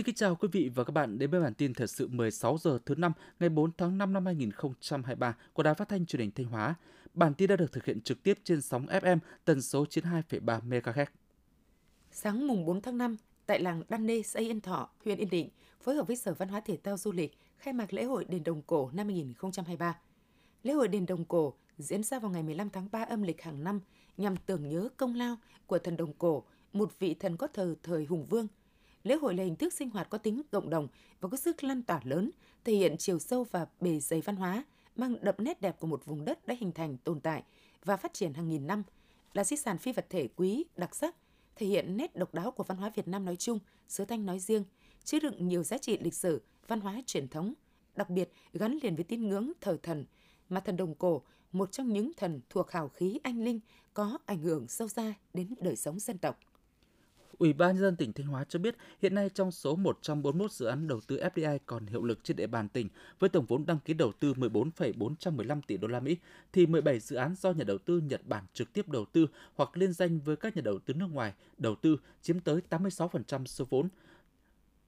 Xin kính chào quý vị và các bạn đến với bản tin thời sự 16 giờ thứ năm ngày 4 tháng 5 năm 2023 của Đài Phát thanh Truyền hình Thanh Hóa. Bản tin đã được thực hiện trực tiếp trên sóng FM tần số 92,3 MHz. Sáng mùng 4 tháng 5, tại làng Đan Nê, xã Yên Thọ, huyện Yên Định, phối hợp với Sở Văn hóa Thể thao Du lịch khai mạc lễ hội đền Đồng Cổ năm 2023. Lễ hội đền Đồng Cổ diễn ra vào ngày 15 tháng 3 âm lịch hàng năm nhằm tưởng nhớ công lao của thần Đồng Cổ, một vị thần có thờ thời hùng vương – Lễ hội là hình thức sinh hoạt có tính cộng đồng và có sức lan tỏa lớn, thể hiện chiều sâu và bề dày văn hóa, mang đậm nét đẹp của một vùng đất đã hình thành, tồn tại và phát triển hàng nghìn năm, là di sản phi vật thể quý, đặc sắc, thể hiện nét độc đáo của văn hóa Việt Nam nói chung, xứ Thanh nói riêng, chứa đựng nhiều giá trị lịch sử, văn hóa truyền thống, đặc biệt gắn liền với tín ngưỡng thờ thần, mà thần đồng cổ, một trong những thần thuộc hào khí anh linh, có ảnh hưởng sâu xa đến đời sống dân tộc. Ủy ban nhân dân tỉnh Thanh Hóa cho biết hiện nay trong số 141 dự án đầu tư FDI còn hiệu lực trên địa bàn tỉnh với tổng vốn đăng ký đầu tư 14,415 tỷ đô la Mỹ thì 17 dự án do nhà đầu tư Nhật Bản trực tiếp đầu tư hoặc liên danh với các nhà đầu tư nước ngoài đầu tư chiếm tới 86% số vốn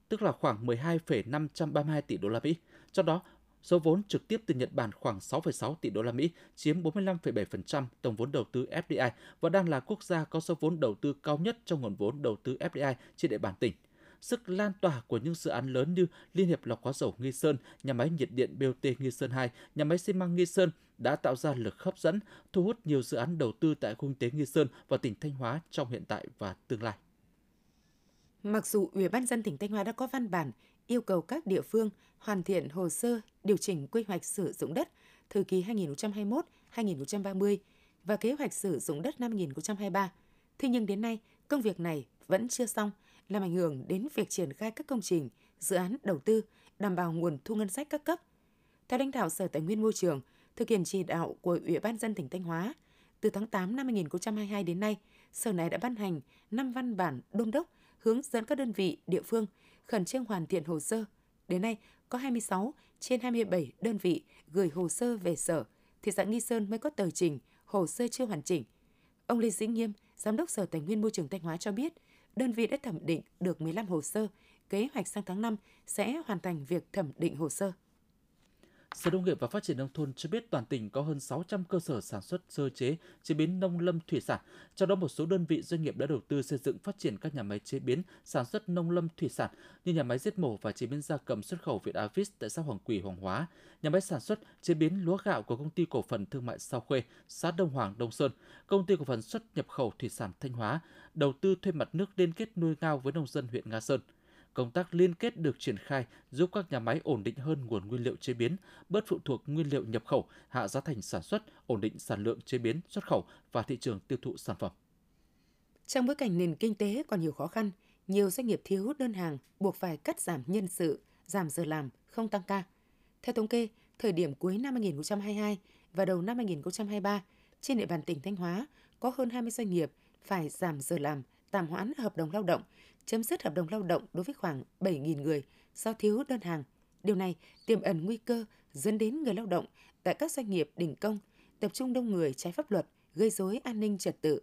tức là khoảng 12,532 tỷ đô la Mỹ. Trong đó, Số vốn trực tiếp từ Nhật Bản khoảng 6,6 tỷ đô la Mỹ, chiếm 45,7% tổng vốn đầu tư FDI và đang là quốc gia có số vốn đầu tư cao nhất trong nguồn vốn đầu tư FDI trên địa bàn tỉnh. Sức lan tỏa của những dự án lớn như Liên hiệp lọc hóa dầu Nghi Sơn, nhà máy nhiệt điện BOT Nghi Sơn 2, nhà máy xi măng Nghi Sơn đã tạo ra lực hấp dẫn, thu hút nhiều dự án đầu tư tại khu kinh tế Nghi Sơn và tỉnh Thanh Hóa trong hiện tại và tương lai. Mặc dù Ủy ban dân tỉnh Thanh Hóa đã có văn bản yêu cầu các địa phương hoàn thiện hồ sơ điều chỉnh quy hoạch sử dụng đất thời kỳ 2021-2030 và kế hoạch sử dụng đất năm 2023. Thế nhưng đến nay, công việc này vẫn chưa xong, làm ảnh hưởng đến việc triển khai các công trình, dự án đầu tư, đảm bảo nguồn thu ngân sách các cấp. Theo lãnh đạo Sở Tài nguyên Môi trường, thực hiện chỉ đạo của Ủy ban dân tỉnh Thanh Hóa, từ tháng 8 năm 2022 đến nay, Sở này đã ban hành 5 văn bản đôn đốc hướng dẫn các đơn vị địa phương khẩn trương hoàn thiện hồ sơ. Đến nay, có 26 trên 27 đơn vị gửi hồ sơ về sở, thị xã Nghi Sơn mới có tờ trình, hồ sơ chưa hoàn chỉnh. Ông Lê Dĩ Nghiêm, Giám đốc Sở Tài nguyên Môi trường Thanh Hóa cho biết, đơn vị đã thẩm định được 15 hồ sơ, kế hoạch sang tháng 5 sẽ hoàn thành việc thẩm định hồ sơ. Sở Nông nghiệp và Phát triển Nông thôn cho biết toàn tỉnh có hơn 600 cơ sở sản xuất sơ chế, chế biến nông lâm thủy sản. Trong đó một số đơn vị doanh nghiệp đã đầu tư xây dựng phát triển các nhà máy chế biến sản xuất nông lâm thủy sản như nhà máy giết mổ và chế biến gia cầm xuất khẩu Việt Avis tại xã Hoàng Quỳ, Hoàng Hóa, nhà máy sản xuất chế biến lúa gạo của công ty cổ phần thương mại Sao Khuê, xã Đông Hoàng, Đông Sơn, công ty cổ phần xuất nhập khẩu thủy sản Thanh Hóa, đầu tư thuê mặt nước liên kết nuôi ngao với nông dân huyện Nga Sơn – công tác liên kết được triển khai giúp các nhà máy ổn định hơn nguồn nguyên liệu chế biến, bớt phụ thuộc nguyên liệu nhập khẩu, hạ giá thành sản xuất, ổn định sản lượng chế biến, xuất khẩu và thị trường tiêu thụ sản phẩm. Trong bối cảnh nền kinh tế còn nhiều khó khăn, nhiều doanh nghiệp thiếu đơn hàng buộc phải cắt giảm nhân sự, giảm giờ làm, không tăng ca. Theo thống kê, thời điểm cuối năm 2022 và đầu năm 2023, trên địa bàn tỉnh Thanh Hóa có hơn 20 doanh nghiệp phải giảm giờ làm, tạm hoãn hợp đồng lao động, chấm dứt hợp đồng lao động đối với khoảng 7.000 người do thiếu đơn hàng. Điều này tiềm ẩn nguy cơ dẫn đến người lao động tại các doanh nghiệp đình công tập trung đông người trái pháp luật, gây rối an ninh trật tự.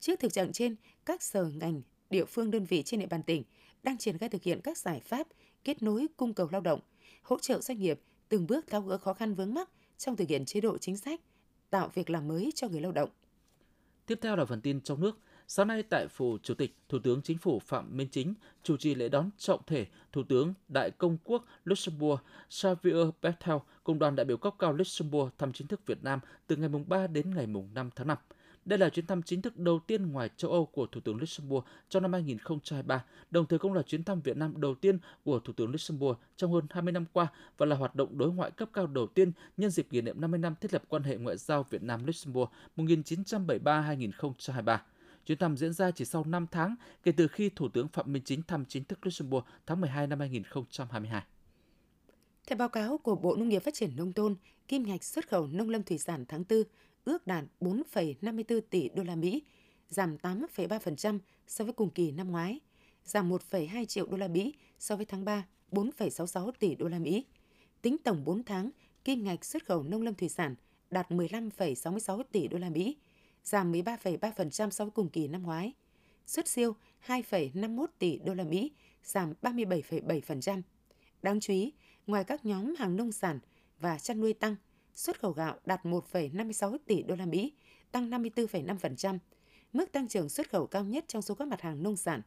Trước thực trạng trên, các sở ngành, địa phương đơn vị trên địa bàn tỉnh đang triển khai thực hiện các giải pháp kết nối cung cầu lao động, hỗ trợ doanh nghiệp từng bước tháo gỡ khó khăn vướng mắc trong thực hiện chế độ chính sách, tạo việc làm mới cho người lao động. Tiếp theo là phần tin trong nước. Sáng nay tại Phủ Chủ tịch, Thủ tướng Chính phủ Phạm Minh Chính chủ trì lễ đón trọng thể Thủ tướng Đại Công quốc Luxembourg Xavier Bettel cùng đoàn đại biểu cấp cao Luxembourg thăm chính thức Việt Nam từ ngày 3 đến ngày 5 tháng 5. Đây là chuyến thăm chính thức đầu tiên ngoài châu Âu của Thủ tướng Luxembourg trong năm 2023, đồng thời cũng là chuyến thăm Việt Nam đầu tiên của Thủ tướng Luxembourg trong hơn 20 năm qua và là hoạt động đối ngoại cấp cao đầu tiên nhân dịp kỷ niệm 50 năm thiết lập quan hệ ngoại giao Việt Nam Luxembourg 1973-2023. Chuyến thăm diễn ra chỉ sau 5 tháng kể từ khi Thủ tướng Phạm Minh Chính thăm chính thức Luxembourg tháng 12 năm 2022. Theo báo cáo của Bộ Nông nghiệp Phát triển Nông thôn, kim ngạch xuất khẩu nông lâm thủy sản tháng 4 ước đạt 4,54 tỷ đô la Mỹ, giảm 8,3% so với cùng kỳ năm ngoái, giảm 1,2 triệu đô la Mỹ so với tháng 3, 4,66 tỷ đô la Mỹ. Tính tổng 4 tháng, kim ngạch xuất khẩu nông lâm thủy sản đạt 15,66 tỷ đô la Mỹ, giảm 13,3% so với cùng kỳ năm ngoái. Xuất siêu 2,51 tỷ đô la Mỹ, giảm 37,7%. Đáng chú ý, ngoài các nhóm hàng nông sản và chăn nuôi tăng, xuất khẩu gạo đạt 1,56 tỷ đô la Mỹ, tăng 54,5%, mức tăng trưởng xuất khẩu cao nhất trong số các mặt hàng nông sản.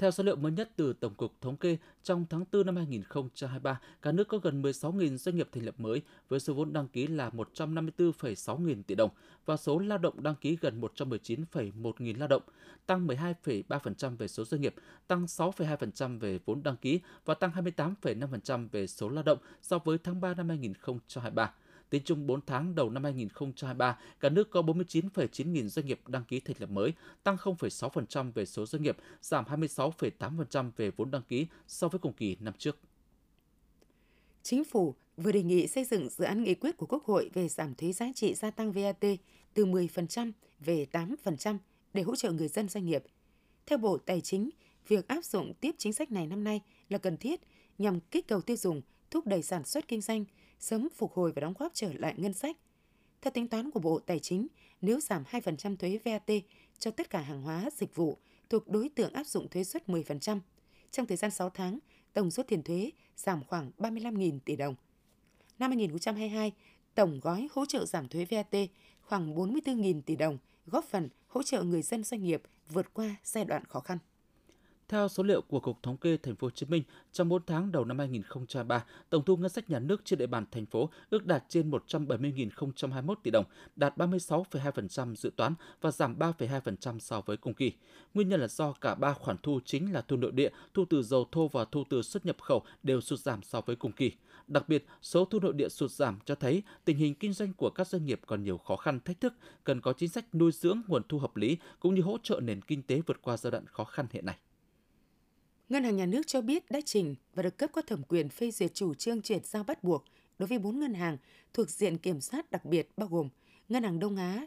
Theo số liệu mới nhất từ Tổng cục Thống kê, trong tháng 4 năm 2023, cả nước có gần 16.000 doanh nghiệp thành lập mới với số vốn đăng ký là 154,6 nghìn tỷ đồng và số lao động đăng ký gần 119,1 nghìn lao động, tăng 12,3% về số doanh nghiệp, tăng 6,2% về vốn đăng ký và tăng 28,5% về số lao động so với tháng 3 năm 2023. Tính chung 4 tháng đầu năm 2023, cả nước có 49,9 nghìn doanh nghiệp đăng ký thành lập mới, tăng 0,6% về số doanh nghiệp, giảm 26,8% về vốn đăng ký so với cùng kỳ năm trước. Chính phủ vừa đề nghị xây dựng dự án nghị quyết của Quốc hội về giảm thuế giá trị gia tăng VAT từ 10% về 8% để hỗ trợ người dân doanh nghiệp. Theo Bộ Tài chính, việc áp dụng tiếp chính sách này năm nay là cần thiết nhằm kích cầu tiêu dùng, thúc đẩy sản xuất kinh doanh, sớm phục hồi và đóng góp trở lại ngân sách. Theo tính toán của Bộ Tài chính, nếu giảm 2% thuế VAT cho tất cả hàng hóa, dịch vụ thuộc đối tượng áp dụng thuế suất 10%, trong thời gian 6 tháng, tổng số tiền thuế giảm khoảng 35.000 tỷ đồng. Năm 2022, tổng gói hỗ trợ giảm thuế VAT khoảng 44.000 tỷ đồng, góp phần hỗ trợ người dân doanh nghiệp vượt qua giai đoạn khó khăn. Theo số liệu của Cục Thống kê Thành phố Hồ Chí Minh, trong 4 tháng đầu năm 2023, tổng thu ngân sách nhà nước trên địa bàn thành phố ước đạt trên 170.021 tỷ đồng, đạt 36,2% dự toán và giảm 3,2% so với cùng kỳ. Nguyên nhân là do cả ba khoản thu chính là thu nội địa, thu từ dầu thô và thu từ xuất nhập khẩu đều sụt giảm so với cùng kỳ. Đặc biệt, số thu nội địa sụt giảm cho thấy tình hình kinh doanh của các doanh nghiệp còn nhiều khó khăn thách thức, cần có chính sách nuôi dưỡng nguồn thu hợp lý cũng như hỗ trợ nền kinh tế vượt qua giai đoạn khó khăn hiện nay. Ngân hàng Nhà nước cho biết đã trình và được cấp có thẩm quyền phê duyệt chủ trương chuyển giao bắt buộc đối với 4 ngân hàng thuộc diện kiểm soát đặc biệt bao gồm Ngân hàng Đông Á,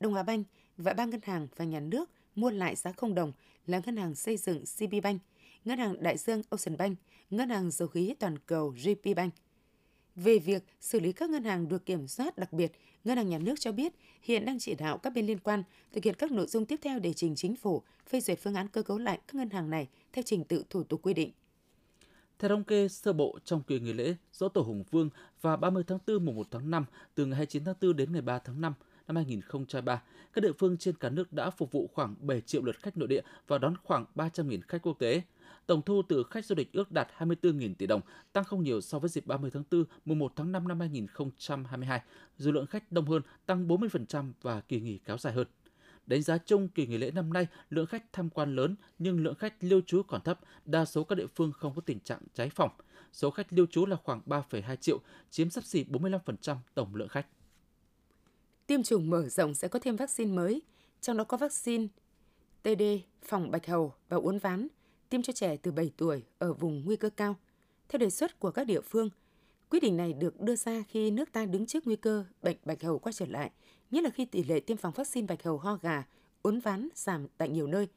Đông Á Banh và ba ngân hàng và nhà nước mua lại giá không đồng là Ngân hàng Xây dựng CB Bank, Ngân hàng Đại Dương Ocean Bank, Ngân hàng Dầu khí Toàn cầu GP Bank. Về việc xử lý các ngân hàng được kiểm soát đặc biệt, Ngân hàng Nhà nước cho biết hiện đang chỉ đạo các bên liên quan thực hiện các nội dung tiếp theo để trình chính phủ phê duyệt phương án cơ cấu lại các ngân hàng này theo trình tự thủ tục quy định. Theo thống kê sơ bộ trong kỳ nghỉ lễ Dỗ Tổ Hùng Vương và 30 tháng 4 mùng 1 tháng 5 từ ngày 29 tháng 4 đến ngày 3 tháng 5 năm 2023, các địa phương trên cả nước đã phục vụ khoảng 7 triệu lượt khách nội địa và đón khoảng 300.000 khách quốc tế. Tổng thu từ khách du lịch ước đạt 24.000 tỷ đồng, tăng không nhiều so với dịp 30 tháng 4, mùng 1 tháng 5 năm 2022. Dù lượng khách đông hơn, tăng 40% và kỳ nghỉ kéo dài hơn. Đánh giá chung kỳ nghỉ lễ năm nay, lượng khách tham quan lớn nhưng lượng khách lưu trú còn thấp, đa số các địa phương không có tình trạng cháy phòng. Số khách lưu trú là khoảng 3,2 triệu, chiếm sắp xỉ 45% tổng lượng khách. Tiêm chủng mở rộng sẽ có thêm vaccine mới, trong đó có vaccine TD, phòng bạch hầu và uốn ván, tiêm cho trẻ từ 7 tuổi ở vùng nguy cơ cao. Theo đề xuất của các địa phương, quyết định này được đưa ra khi nước ta đứng trước nguy cơ bệnh bạch hầu quay trở lại, nhất là khi tỷ lệ tiêm phòng vaccine bạch hầu ho gà, uốn ván giảm tại nhiều nơi.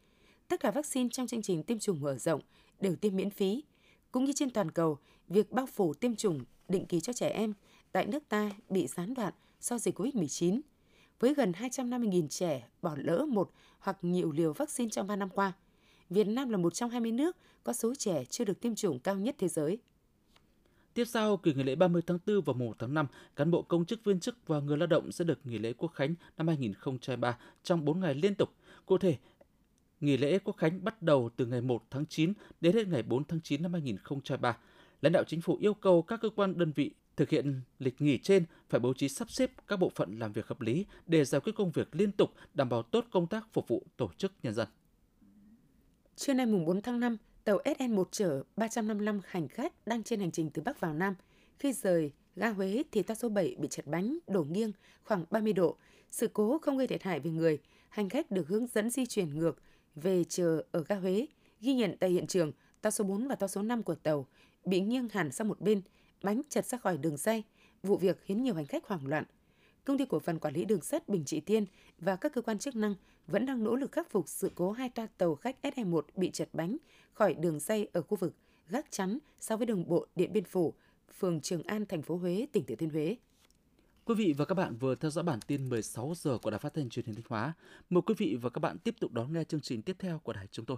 Tất cả vaccine trong chương trình tiêm chủng mở rộng đều tiêm miễn phí. Cũng như trên toàn cầu, việc bao phủ tiêm chủng định kỳ cho trẻ em tại nước ta bị gián đoạn do dịch COVID-19. Với gần 250.000 trẻ bỏ lỡ một hoặc nhiều liều vaccine trong 3 năm qua, Việt Nam là một trong 20 nước có số trẻ chưa được tiêm chủng cao nhất thế giới. Tiếp sau kỳ nghỉ lễ 30 tháng 4 và 1 tháng 5, cán bộ công chức viên chức và người lao động sẽ được nghỉ lễ Quốc khánh năm 2023 trong 4 ngày liên tục. Cụ thể, nghỉ lễ Quốc khánh bắt đầu từ ngày 1 tháng 9 đến hết ngày 4 tháng 9 năm 2023. Lãnh đạo chính phủ yêu cầu các cơ quan đơn vị thực hiện lịch nghỉ trên phải bố trí sắp xếp các bộ phận làm việc hợp lý để giải quyết công việc liên tục, đảm bảo tốt công tác phục vụ tổ chức nhân dân. Trưa nay mùng 4 tháng 5, tàu SN1 chở 355 hành khách đang trên hành trình từ Bắc vào Nam. Khi rời ga Huế thì toa số 7 bị chật bánh, đổ nghiêng khoảng 30 độ. Sự cố không gây thiệt hại về người, hành khách được hướng dẫn di chuyển ngược về chờ ở ga Huế. Ghi nhận tại hiện trường, toa số 4 và toa số 5 của tàu bị nghiêng hẳn sang một bên, bánh chật ra khỏi đường dây. Vụ việc khiến nhiều hành khách hoảng loạn. Công ty cổ phần quản lý đường sắt Bình Trị Tiên và các cơ quan chức năng vẫn đang nỗ lực khắc phục sự cố hai toa tàu khách SE1 bị chật bánh khỏi đường dây ở khu vực gác chắn so với đường bộ Điện Biên Phủ, phường Trường An, thành phố Huế, tỉnh Thừa Thiên Huế. Quý vị và các bạn vừa theo dõi bản tin 16 giờ của Đài Phát thanh Truyền hình Thanh Hóa. Mời quý vị và các bạn tiếp tục đón nghe chương trình tiếp theo của đài chúng tôi.